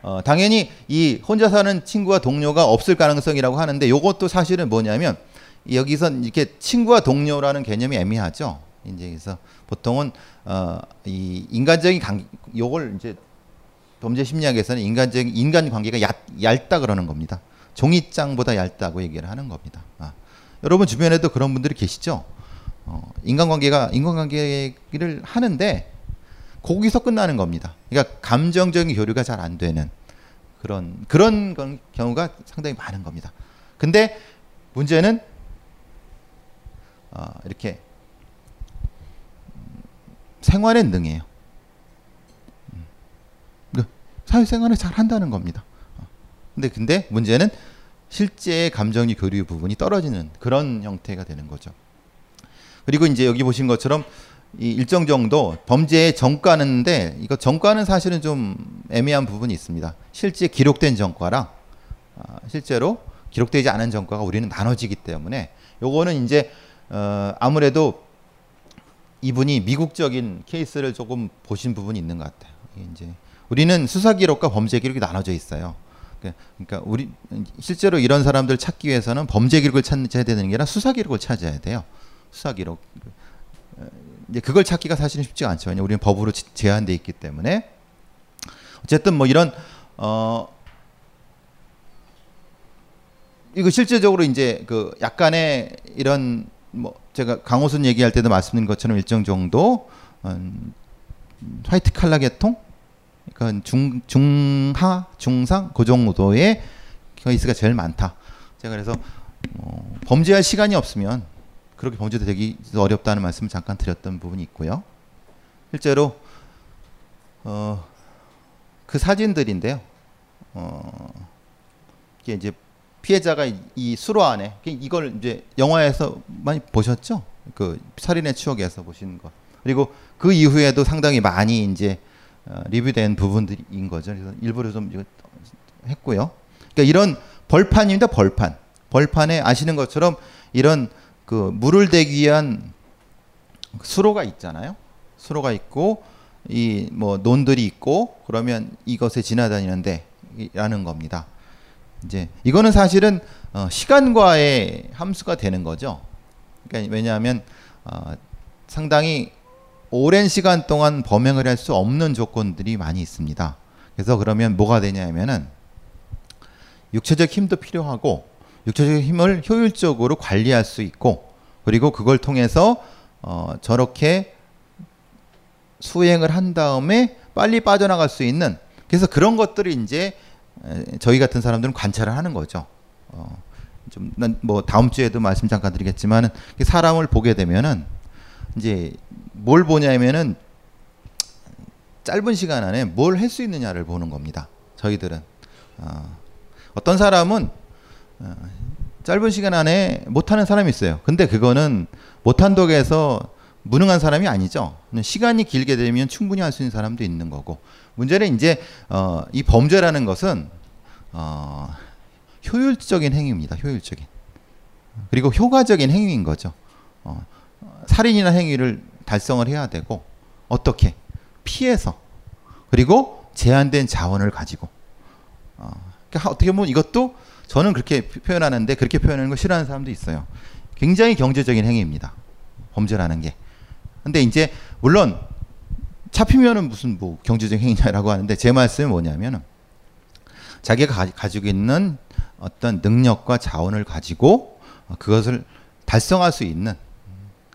어, 당연히 이 혼자 사는 친구와 동료가 없을 가능성이라고 하는데 이것도 사실은 뭐냐면 여기서 이렇게 친구와 동료라는 개념이 애매하죠. 이제 그래서 보통은 어, 이 인간적인 관 요걸 이제 범죄 심리학에서는 인간적인 인간 관계가 얕, 얇다 그러는 겁니다. 종이장보다 얇다고 얘기를 하는 겁니다. 아. 여러분 주변에도 그런 분들이 계시죠? 어, 인간관계가 인간관계를 하는데 거기서 끝나는 겁니다. 그러니까 감정적인 교류가 잘 안 되는 그런 그런 경우가 상당히 많은 겁니다. 근데 문제는 어, 이렇게 생활에 능해요. 음. 그 사회생활을 잘 한다는 겁니다. 어. 근데 근데 문제는 실제 감정이 교류 부분이 떨어지는 그런 형태가 되는 거죠. 그리고 이제 여기 보신 것처럼 이 일정 정도 범죄의 정과는데 이거 정과는 사실은 좀 애매한 부분이 있습니다. 실제 기록된 정과랑 아, 실제로 기록되지 않은 정과가 우리는 나눠지기 때문에 요거는 이제 어, 아무래도 이분이 미국적인 케이스를 조금 보신 부분이 있는 것 같아요. 이제 우리는 수사 기록과 범죄 기록이 나눠져 있어요. 그러니까 우리 실제로 이런 사람들 찾기 위해서는 범죄 기록을 찾아야 되는 게 아니라 수사 기록을 찾아야 돼요. 수사 기록. 어, 이제 그걸 찾기가 사실은 쉽지가 않죠. 왜냐 우리는 법으로 제한돼 있기 때문에 어쨌든 뭐 이런 어 이거 실제적으로 이제 그 약간의 이런 뭐 제가 강호순 얘기할 때도 말씀드린 것처럼 일정 정도 음, 화이트 칼라 계통 그러니까 중 중하 중상 그 정도의 케이스가 제일 많다. 제가 그래서 어, 범죄할 시간이 없으면 그렇게 범죄도 되기 어렵다는 말씀을 잠깐 드렸던 부분이 있고요. 실제로 어, 그 사진들인데요. 어, 이게 이제 피해자가 이 수로 안에 이걸 이제 영화에서 많이 보셨죠? 그 살인의 추억에서 보신 거. 그리고 그 이후에도 상당히 많이 이제 어, 리뷰된 부분들인 거죠. 그래서 일부러 좀 했고요. 그러니까 이런 벌판입니다. 벌판. 벌판에 아시는 것처럼 이런 그 물을 대기 위한 수로가 있잖아요. 수로가 있고 이 뭐 논들이 있고 그러면 이것에 지나다니는데 라는 겁니다. 이제 이거는 사실은 어, 시간과의 함수가 되는 거죠. 그러니까 왜냐하면 어, 상당히 오랜 시간 동안 범행을 할 수 없는 조건들이 많이 있습니다. 그래서 그러면 뭐가 되냐면은 육체적 힘도 필요하고 육체적 힘을 효율적으로 관리할 수 있고 그리고 그걸 통해서 어, 저렇게 수행을 한 다음에 빨리 빠져나갈 수 있는 그래서 그런 것들이 이제 저희 같은 사람들은 관찰을 하는 거죠. 어, 좀뭐 다음 주에도 말씀 잠깐 드리겠지만 사람을 보게 되면은 이제 뭘 보냐면은 짧은 시간 안에 뭘 할 수 있느냐를 보는 겁니다. 저희들은 어, 어떤 사람은 어, 짧은 시간 안에 못하는 사람이 있어요. 근데 그거는 못한다고 해서 무능한 사람이 아니죠. 시간이 길게 되면 충분히 할 수 있는 사람도 있는 거고 문제는 이제 어, 이 범죄라는 것은 어, 효율적인 행위입니다. 효율적인 그리고 효과적인 행위인 거죠. 어, 살인이나 행위를 달성을 해야 되고 어떻게 피해서 그리고 제한된 자원을 가지고 어, 그러니까 어떻게 보면 이것도 저는 그렇게 표현하는데 그렇게 표현하는 거 싫어하는 사람도 있어요. 굉장히 경제적인 행위입니다. 범죄라는 게. 근데 이제 물론 잡히면은 무슨 뭐 경제적 행위냐라고 하는데 제 말씀은 뭐냐면은 자기가 가, 가 지고 있는 어떤 능력과 자원을 가지고 그것을 달성할 수 있는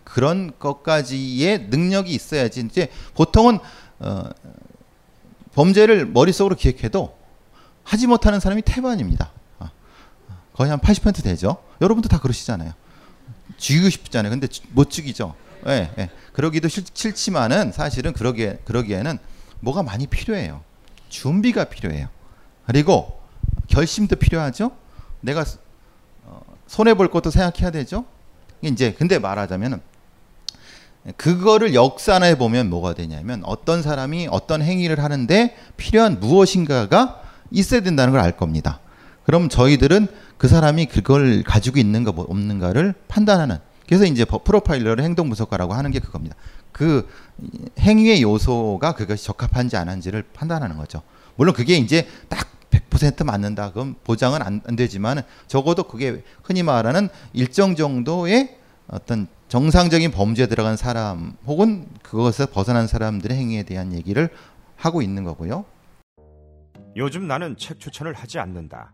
그런 것까지의 능력이 있어야지 이제 보통은 어, 범죄를 머릿속으로 기획해도 하지 못하는 사람이 태반입니다. 어, 거의 한 80% 되죠. 여러분도 다 그러시잖아요. 죽이고 싶잖아요. 근데 못 죽이죠. 예, 예. 그러기도 싫, 싫지만은 사실은 그러기에, 그러기에는 뭐가 많이 필요해요. 준비가 필요해요. 그리고 결심도 필요하죠. 내가 어, 손해 볼 것도 생각해야 되죠. 이제 근데 말하자면은 그거를 역산해 보면 뭐가 되냐면 어떤 사람이 어떤 행위를 하는데 필요한 무엇인가가 있어야 된다는 걸 알 겁니다. 그럼 저희들은 그 사람이 그걸 가지고 있는가 뭐 없는가를 판단하는 그래서 이제 프로파일러를 행동 분석가라고 하는 게 그겁니다. 그 행위의 요소가 그것이 적합한지 안 한지를 판단하는 거죠. 물론 그게 이제 딱 100% 맞는다. 그럼 보장은 안, 안 되지만 적어도 그게 흔히 말하는 일정 정도의 어떤 정상적인 범죄에 들어간 사람 혹은 그것에서 벗어난 사람들의 행위에 대한 얘기를 하고 있는 거고요. 요즘 나는 책 추천을 하지 않는다.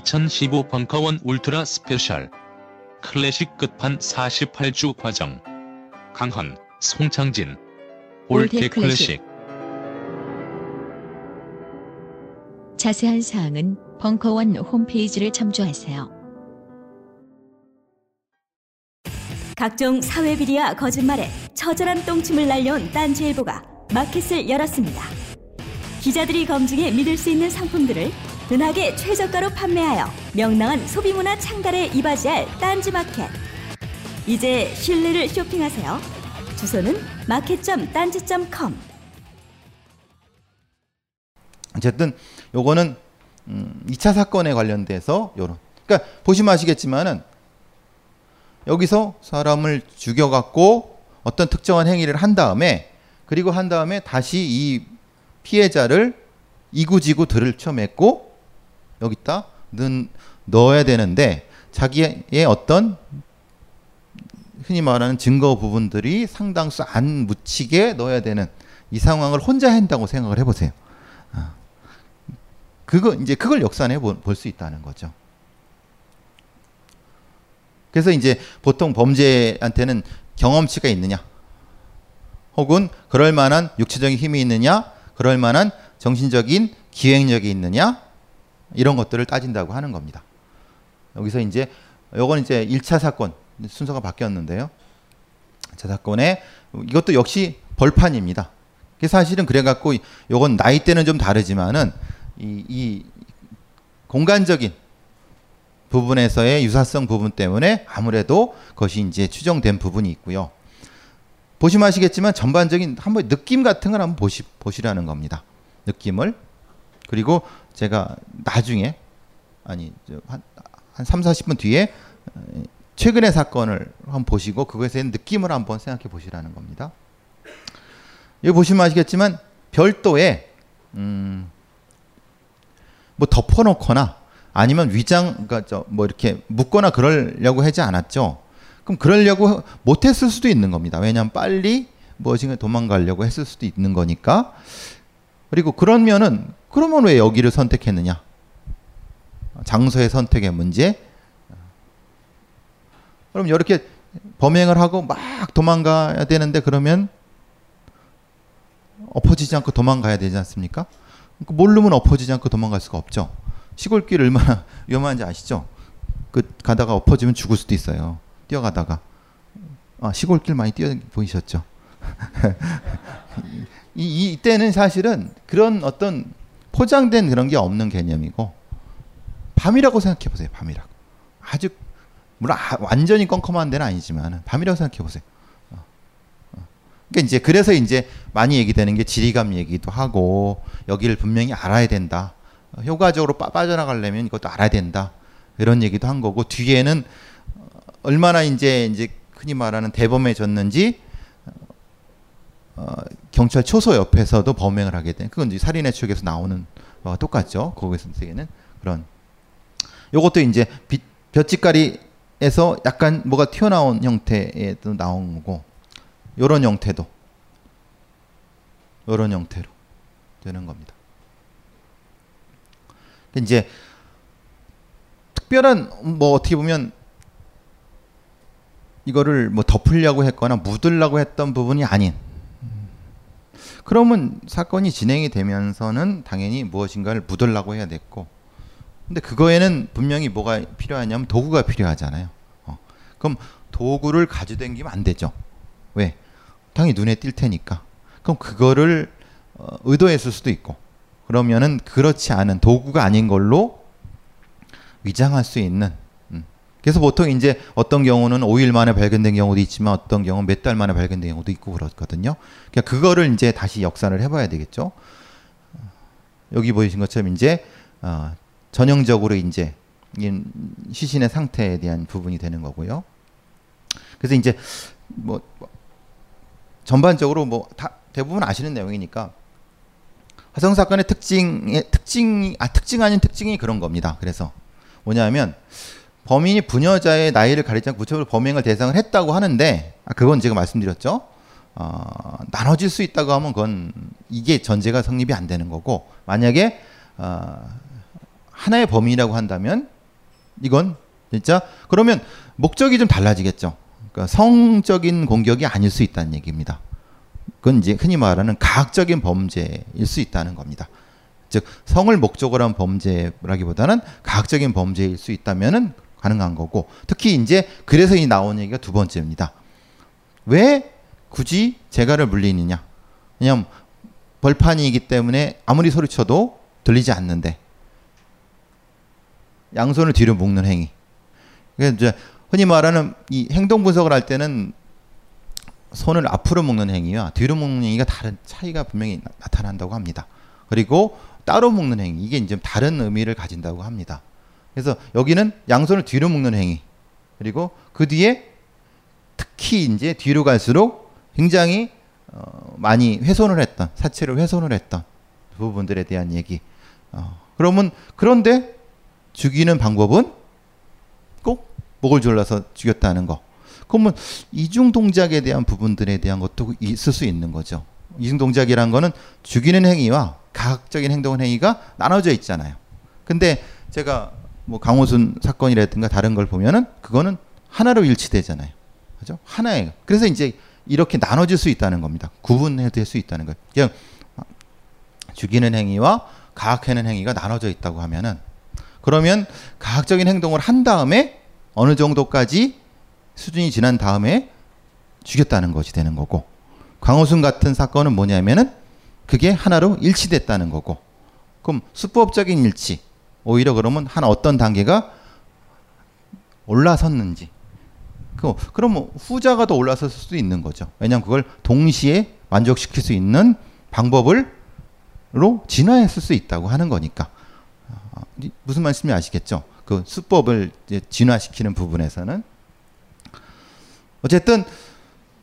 (2015) 벙커원 ultra special. 클래식 끝판 48주 과정. 강헌, 송창진. old old 클래식. 자세한 사항은 벙커원 홈페이지를 참조하세요. 각종 사회 비리와 거짓말에 처절한 똥침을 날려온 딴지일보가 마켓을 열었습니다. 기자들이 검증해 믿을 수 있는 상품들을 은하계 최저가로 판매하여 명랑한 소비문화 창달에 이바지할 딴지마켓. 이제 신뢰를 쇼핑하세요. 주소는 마켓.딴지.com 어쨌든 요거는 음, 2차 사건에 관련돼서 요런 그러니까 보시면 아시겠지만은 여기서 사람을 죽여갖고 어떤 특정한 행위를 한 다음에 그리고 한 다음에 다시 이 피해자를 이구지구 들쳐맺고 여기다 넣, 넣어야 되는데 자기의 어떤 흔히 말하는 증거 부분들이 상당수 안 묻히게 넣어야 되는 이 상황을 혼자 한다고 생각을 해보세요. 아. 그거 이제 그걸 역산해 볼 수 있다는 거죠. 그래서 이제 보통 범죄한테는 경험치가 있느냐, 혹은 그럴 만한 육체적인 힘이 있느냐, 그럴 만한 정신적인 기획력이 있느냐, 이런 것들을 따진다고 하는 겁니다. 여기서 이제 요건 이제 1차 사건 순서가 바뀌었는데요. 자 사건에 이것도 역시 벌판입니다. 사실은 그래갖고 요건 나이대는 좀 다르지만은 이, 이 공간적인 부분에서의 유사성 부분 때문에 아무래도 그것이 이제 추정된 부분이 있고요. 보시면 아시겠지만 전반적인 한번 느낌 같은 걸 한번 보시, 보시라는 겁니다. 느낌을. 그리고 제가 나중에 아니 한, 한 3, 40분 뒤에 최근의 사건을 한번 보시고 그것에 대한 느낌을 한번 생각해 보시라는 겁니다. 여기 보시면 아시겠지만 별도의 음, 뭐 덮어놓거나 아니면 위장 그러니까 뭐 이렇게 묶거나 그러려고 하지 않았죠. 그럼 그러려고 못했을 수도 있는 겁니다. 왜냐하면 빨리 무엇인가 도망가려고 했을 수도 있는 거니까. 그리고 그러면은 그러면 왜 여기를 선택했느냐? 장소의 선택의 문제. 그럼 이렇게 범행을 하고 막 도망가야 되는데 그러면 엎어지지 않고 도망가야 되지 않습니까? 모르면 엎어지지 않고 도망갈 수가 없죠. 시골길 얼마나 위험한지 아시죠? 그 가다가 엎어지면 죽을 수도 있어요. 뛰어가다가 아, 시골길 많이 뛰어 보이셨죠? 이, 이때는 사실은 그런 어떤 포장된 그런 게 없는 개념이고 밤이라고 생각해 보세요. 밤이라고 아주 물론 아, 완전히 껌껌한 데는 아니지만 밤이라고 생각해 보세요. 어, 어. 그러니까 이제 그래서 이제 많이 얘기되는 게 지리감 얘기도 하고 여기를 분명히 알아야 된다. 효과적으로 빠, 빠져나가려면 이것도 알아야 된다. 이런 얘기도 한 거고 뒤에는 얼마나 이제 이제 흔히 말하는 대범해졌는지 어, 경찰 초소 옆에서도 범행을 하게 된 그건 이제 살인의 추억에서 나오는 거와 똑같죠. 거기서는 그런 요것도 이제 빛, 볕짓가리에서 약간 뭐가 튀어나온 형태에도 나온 거고 요런 형태도 요런 형태로 되는 겁니다. 이제 특별한 뭐 어떻게 보면 이거를 뭐 덮으려고 했거나 묻으려고 했던 부분이 아닌 그러면 사건이 진행이 되면서는 당연히 무엇인가를 묻으려고 해야 됐고 근데 그거에는 분명히 뭐가 필요하냐면 도구가 필요하잖아요. 어. 그럼 도구를 가져다니면 안 되죠. 왜? 당연히 눈에 띌 테니까. 그럼 그거를 어, 의도했을 수도 있고 그러면은 그렇지 않은 도구가 아닌 걸로 위장할 수 있는 음. 그래서 보통 이제 어떤 경우는 5일 만에 발견된 경우도 있지만 어떤 경우는 몇 달 만에 발견된 경우도 있고 그렇거든요. 그러니까 그거를 이제 다시 역산을 해봐야 되겠죠. 여기 보이신 것처럼 이제 어, 전형적으로 이제 시신의 상태에 대한 부분이 되는 거고요. 그래서 이제 뭐 전반적으로 뭐 다 대부분 아시는 내용이니까 화성 사건의 특징의 특징이 아 특징 아닌 특징이 그런 겁니다. 그래서 뭐냐면 범인이 부녀자의 나이를 가리지 않고 구체적으로 범행을 대상을 했다고 하는데 아, 그건 제가 말씀드렸죠. 어, 나눠질 수 있다고 하면 그건 이게 전제가 성립이 안 되는 거고 만약에 어, 하나의 범인이라고 한다면 이건 진짜 그러면 목적이 좀 달라지겠죠. 그러니까 성적인 공격이 아닐 수 있다는 얘기입니다. 그건 이제 흔히 말하는 가학적인 범죄일 수 있다는 겁니다. 즉 성을 목적으로 한 범죄라기보다는 가학적인 범죄일 수 있다면은 가능한 거고 특히 이제 그래서 이 나온 얘기가 두 번째입니다. 왜 굳이 재갈을 물리느냐? 왜냐면 벌판이기 때문에 아무리 소리쳐도 들리지 않는데 양손을 뒤로 묶는 행위. 그러니까 이제 흔히 말하는 이 행동 분석을 할 때는 손을 앞으로 묶는 행위와 뒤로 묶는 행위가 다른 차이가 분명히 나, 타난다고 합니다. 그리고 따로 묶는 행위 이게 이제 다른 의미를 가진다고 합니다. 그래서 여기는 양손을 뒤로 묶는 행위 그리고 그 뒤에 특히 이제 뒤로 갈수록 굉장히 어, 많이 훼손을 했던 사체를 훼손을 했던 부분들에 대한 얘기. 어, 그러면 그런데 죽이는 방법은 꼭 목을 졸라서 죽였다는 거. 그러면 이중 동작에 대한 부분들에 대한 것도 있을 수 있는 거죠. 이중 동작이란 거는 죽이는 행위와 가학적인 행동 행위가 나눠져 있잖아요. 근데 제가 뭐 강호순 사건이라든가 다른 걸 보면은 그거는 하나로 일치되잖아요. 그죠? 하나예요. 그래서 이제 이렇게 나눠질 수 있다는 겁니다. 구분될 수 있다는 거예요. 그냥 죽이는 행위와 가학하는 행위가 나눠져 있다고 하면은 그러면 가학적인 행동을 한 다음에 어느 정도까지 수준이 지난 다음에 죽였다는 것이 되는 거고 광호순 같은 사건은 뭐냐면은 그게 하나로 일치됐다는 거고 그럼 수법적인 일치 오히려 그러면 한 어떤 단계가 올라섰는지 그 그럼 뭐 후자가 더 올라섰을 수도 있는 거죠. 왜냐하면 그걸 동시에 만족시킬 수 있는 방법을 로 진화했을 수 있다고 하는 거니까 어, 무슨 말씀인지 아시겠죠? 그 수법을 진화시키는 부분에서는 어쨌든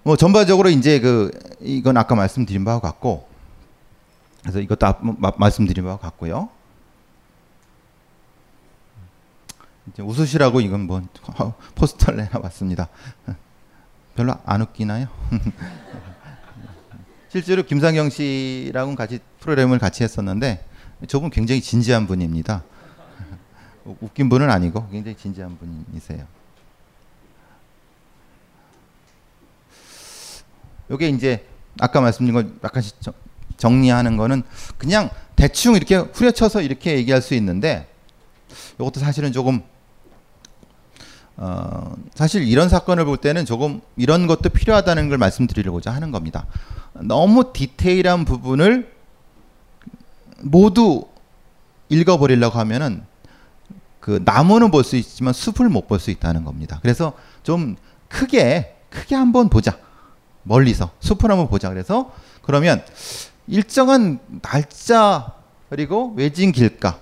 뭐 전반적으로 이제 그 이건 아까 말씀드린 바와 같고 그래서 이것도 말씀드린 바와 같고요. 이제 웃으시라고 이건 뭐 포스터를 내놔봤습니다. 별로 안 웃기나요? 실제로 김상경 씨랑은 같이 프로그램을 같이 했었는데 저분 굉장히 진지한 분입니다. 웃긴 분은 아니고 굉장히 진지한 분이세요. 요게 이제 아까 말씀드린 걸 약간씩 정리하는 거는 그냥 대충 이렇게 후려쳐서 이렇게 얘기할 수 있는데 이것도 사실은 조금 어 사실 이런 사건을 볼 때는 조금 이런 것도 필요하다는 걸 말씀드리려고자 하는 겁니다. 너무 디테일한 부분을 모두 읽어버리려고 하면은 그 나무는 볼 수 있지만 숲을 못 볼 수 있다는 겁니다. 그래서 좀 크게 크게 한번 보자. 멀리서 숲을 한번 보자. 그래서 그러면 일정한 날짜 그리고 외진 길가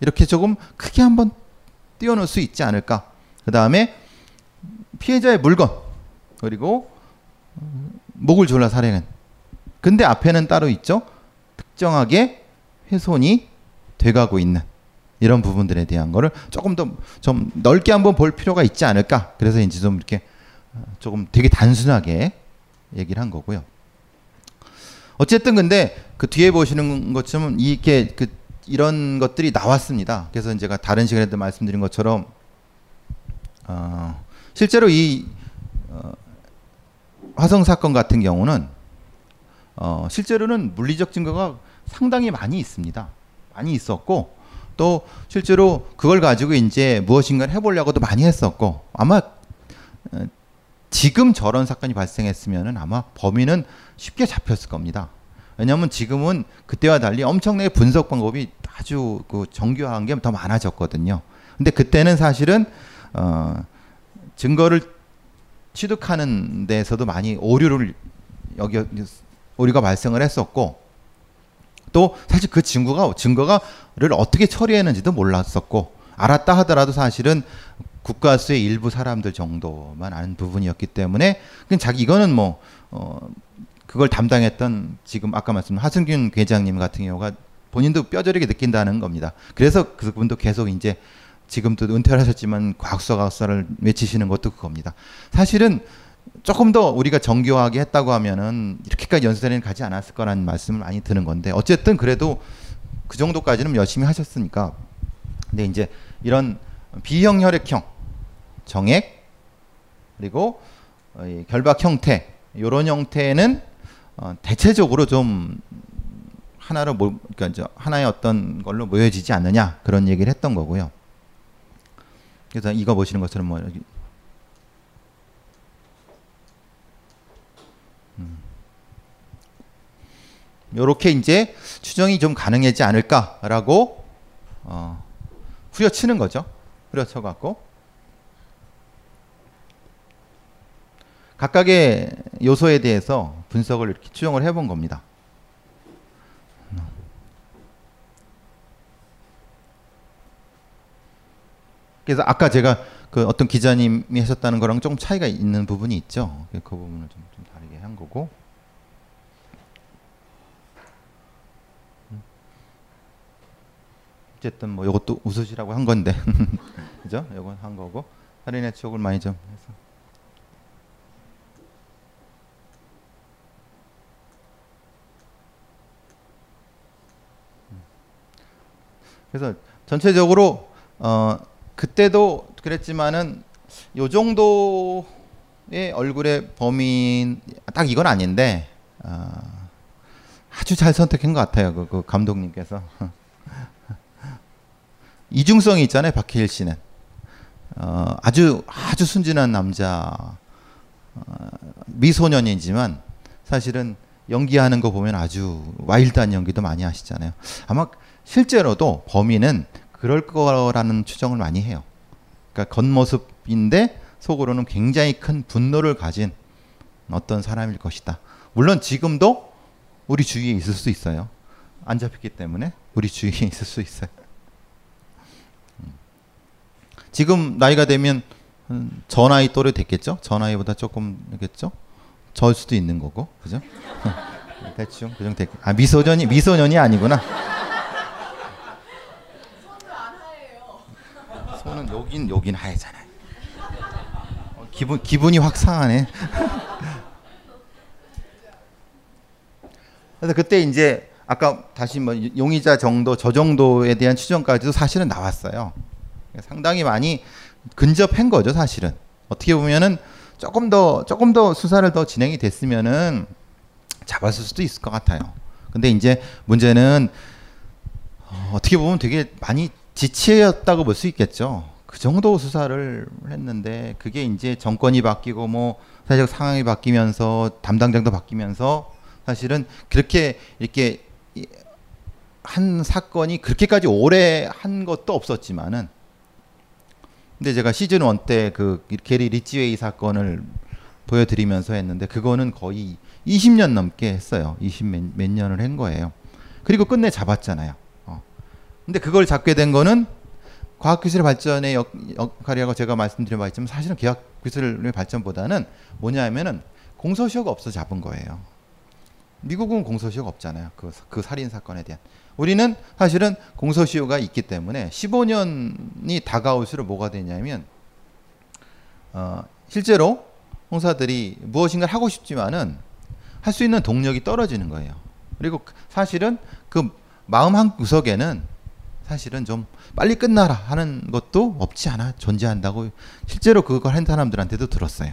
이렇게 조금 크게 한번 띄워놓을 수 있지 않을까. 그 다음에 피해자의 물건 그리고 목을 졸라 살해는. 근데 앞에는 따로 있죠. 특정하게 훼손이 돼가고 있는 이런 부분들에 대한 거를 조금 더 좀 넓게 한번 볼 필요가 있지 않을까. 그래서 이제 좀 이렇게 조금 되게 단순하게 얘기를 한 거고요. 어쨌든 근데 그 뒤에 보시는 것처럼 이게 그 이런 것들이 나왔습니다. 그래서 제가 다른 시간에도 말씀드린 것처럼 어, 실제로 이 어, 화성 사건 같은 경우는 어, 실제로는 물리적 증거가 상당히 많이 있습니다. 많이 있었고 또 실제로 그걸 가지고 이제 무엇인가를 해보려고도 많이 했었고 아마 어, 지금 저런 사건이 발생했으면은 아마 범인은 쉽게 잡혔을 겁니다. 왜냐하면 지금은 그때와 달리 엄청나게 분석 방법이 아주 그 정교한 게 더 많아졌거든요. 근데 그때는 사실은 어, 증거를 취득하는 데서도 많이 오류를 여기 오류가 발생을 했었고 또 사실 그 증거가 증거가를 어떻게 처리했는지도 몰랐었고 알았다 하더라도 사실은 국가수의 일부 사람들 정도만 아는 부분이었기 때문에 그냥 자기 이거는 뭐 어, 그걸 담당했던 지금 아까 말씀 하승균 회장님 같은 경우가 본인도 뼈저리게 느낀다는 겁니다. 그래서 그분도 계속 이제 지금도 은퇴를 하셨지만 과학수사 과학사를 외치시는 것도 그겁니다. 사실은 조금 더 우리가 정교하게 했다고 하면은 이렇게까지 연수대는 가지 않았을 거라는 말씀을 많이 드는 건데 어쨌든 그래도 그 정도까지는 열심히 하셨으니까 근데 이제 이런 비형 혈액형 정액 그리고 결박 형태 이런 형태는 어 대체적으로 좀 하나로 뭐 그러니까 하나의 어떤 걸로 모여지지 않느냐 그런 얘기를 했던 거고요. 그래서 이거 보시는 것처럼 뭐 여기 이렇게 음. 이제 추정이 좀 가능하지 않을까라고 어, 후려치는 거죠. 후려쳐 갖고 각각의 요소에 대해서 분석을 이렇게 추정을 해본 겁니다. 그래서 아까 제가 그 어떤 기자님이 하셨다는 거랑 조금 차이가 있는 부분이 있죠. 그 부분을 좀, 좀 다르게 한 거고. 어쨌든 뭐 이것도 웃으시라고 한 건데, 그죠? 이건 한 거고 살인의 추억을 많이 좀 해서. 그래서 전체적으로 어. 그때도 그랬지만은 요 정도의 얼굴의 범인 딱 이건 아닌데 어, 아주 잘 선택한 것 같아요. 그, 그 감독님께서 이중성이 있잖아요. 박해일 씨는 어, 아주 아주 순진한 남자 어, 미소년이지만 사실은 연기하는 거 보면 아주 와일드한 연기도 많이 하시잖아요. 아마 실제로도 범인은 그럴 거라는 추정을 많이 해요. 그러니까 겉모습인데 속으로는 굉장히 큰 분노를 가진 어떤 사람일 것이다. 물론 지금도 우리 주위에 있을 수 있어요. 안 잡혔기 때문에 우리 주위에 있을 수 있어요. 음. 지금 나이가 되면 음, 저 나이 또래 됐겠죠? 저 나이보다 조금 되겠죠? 절 수도 있는 거고, 그죠? 대충 그 정도 됐. 아 미소년이 미소년이 아니구나. 손은 여긴 여긴 하얘잖아요. 어, 기분 기분이 확 상하네. 그래서 그때 이제 아까 다시 뭐 용의자 정도 저 정도에 대한 추정까지도 사실은 나왔어요. 상당히 많이 근접한 거죠, 사실은. 어떻게 보면은 조금 더 조금 더 수사를 더 진행이 됐으면은 잡았을 수도 있을 것 같아요. 근데 이제 문제는 어, 어떻게 보면 되게 많이 지체였다고 볼 수 있겠죠. 그 정도 수사를 했는데 그게 이제 정권이 바뀌고 뭐 사회적 상황이 바뀌면서 담당자도 바뀌면서 사실은 그렇게 이렇게 한 사건이 그렇게까지 오래 한 것도 없었지만은 근데 제가 시즌 1때그 게리 리치웨이 사건을 보여드리면서 했는데 그거는 거의 20년 넘게 했어요. 20 몇 년을 한 거예요. 그리고 끝내 잡았잖아요. 어. 근데 그걸 잡게 된 거는 과학기술의 발전의 역, 역할이라고 제가 말씀드린 바 있지만 사실은 과학기술의 발전보다는 뭐냐면은 공소시효가 없어 잡은 거예요. 미국은 공소시효가 없잖아요. 그, 그 살인 사건에 대한. 우리는 사실은 공소시효가 있기 때문에 15년이 다가올수록 뭐가 되냐면 어, 실제로 형사들이 무엇인가를 하고 싶지만은 할 수 있는 동력이 떨어지는 거예요. 그리고 사실은 그 마음 한 구석에는 사실은 좀 빨리 끝나라 하는 것도 없지 않아 존재한다고 실제로 그걸 한 사람들한테도 들었어요.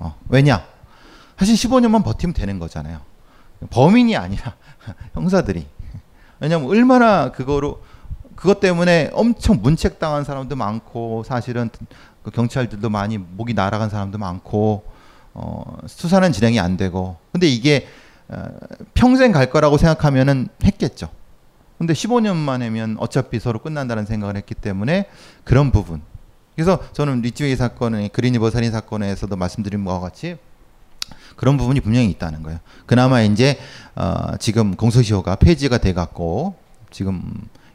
어, 왜냐? 사실 15년만 버티면 되는 거잖아요. 범인이 아니라 형사들이. 왜냐면 얼마나 그거로 그것 때문에 엄청 문책당한 사람도 많고 사실은 그 경찰들도 많이 목이 날아간 사람도 많고 어, 수사는 진행이 안 되고 근데 이게 어, 평생 갈 거라고 생각하면은 했겠죠. 근데 15년 만에면 어차피 서로 끝난다는 생각을 했기 때문에 그런 부분. 그래서 저는 리치웨이 사건의 그린리버 살인 사건에서도 말씀드린 바와 같이 그런 부분이 분명히 있다는 거예요. 그나마 이제 어, 지금 공소시효가 폐지가 돼갖고 지금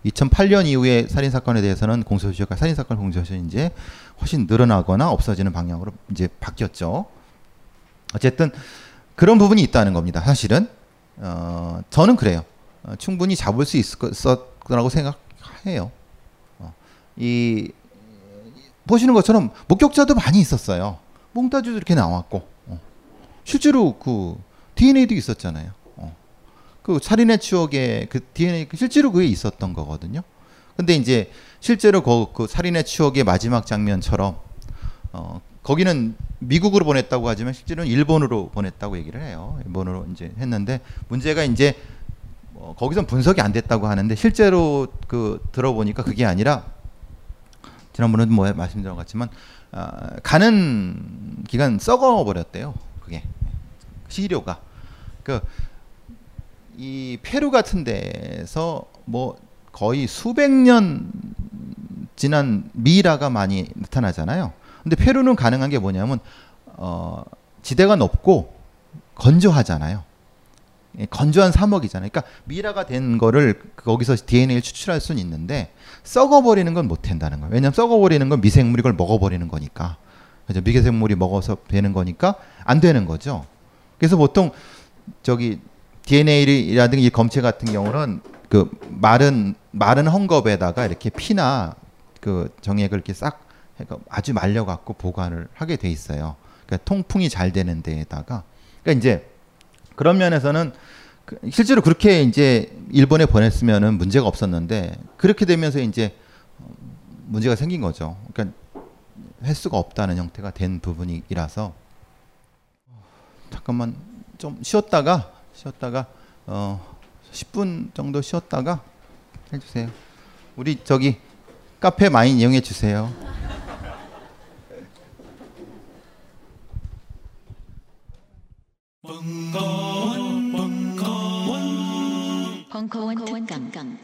2008년 이후에 살인 사건에 대해서는 공소시효가 살인 사건 공소시효 이제 훨씬 늘어나거나 없어지는 방향으로 이제 바뀌었죠. 어쨌든 그런 부분이 있다는 겁니다. 사실은 어, 저는 그래요. 어, 충분히 잡을 수 있었라고 생각해요. 어, 이 보시는 것처럼 목격자도 많이 있었어요. 몽타주도 이렇게 나왔고 어. 실제로 그 DNA도 있었잖아요. 어. 그 살인의 추억에 그 DNA 실제로 그게 있었던 거거든요. 근데 이제 실제로 그, 그 살인의 추억의 마지막 장면처럼 어, 거기는 미국으로 보냈다고 하지만 실제로는 일본으로 보냈다고 얘기를 해요. 일본으로 이제 했는데 문제가 이제 어, 거기선 분석이 안 됐다고 하는데 실제로 그 들어보니까 그게 아니라 지난번에도 뭐 말씀드린 것 같지만 어, 가는 기간 썩어 버렸대요. 그게 시료가 그이 페루 같은 데서 뭐 거의 수백 년 지난 미라가 많이 나타나잖아요. 근데 페루는 가능한 게 뭐냐면 어, 지대가 높고 건조하잖아요. 예, 건조한 사막이잖아요. 그러니까 미라가 된 거를 거기서 DNA를 추출할 수는 있는데 썩어버리는 건 못 된다는 거예요. 왜냐하면 썩어버리는 건 미생물이 그걸 먹어버리는 거니까. 그죠? 미생물이 먹어서 되는 거니까 안 되는 거죠. 그래서 보통 저기 DNA라든지 검체 같은 경우는 그 마른 마른 헝겊에다가 이렇게 피나 그 정액을 이렇게 싹 아주 말려 갖고 보관을 하게 돼 있어요. 그러니까 통풍이 잘 되는 데에다가 그러니까 이제 그런 면에서는 그 실제로 그렇게 이제 일본에 보냈으면은 문제가 없었는데 그렇게 되면서 이제 문제가 생긴 거죠. 그러니까 횟수가 없다는 형태가 된 부분이라서 잠깐만 좀 쉬었다가 쉬었다가 어 10분 정도 쉬었다가 해주세요. 우리 저기 카페 많이 이용해 주세요. 벙커원, 벙커원, 벙커원, 벙커원, 벙커원, 벙커원,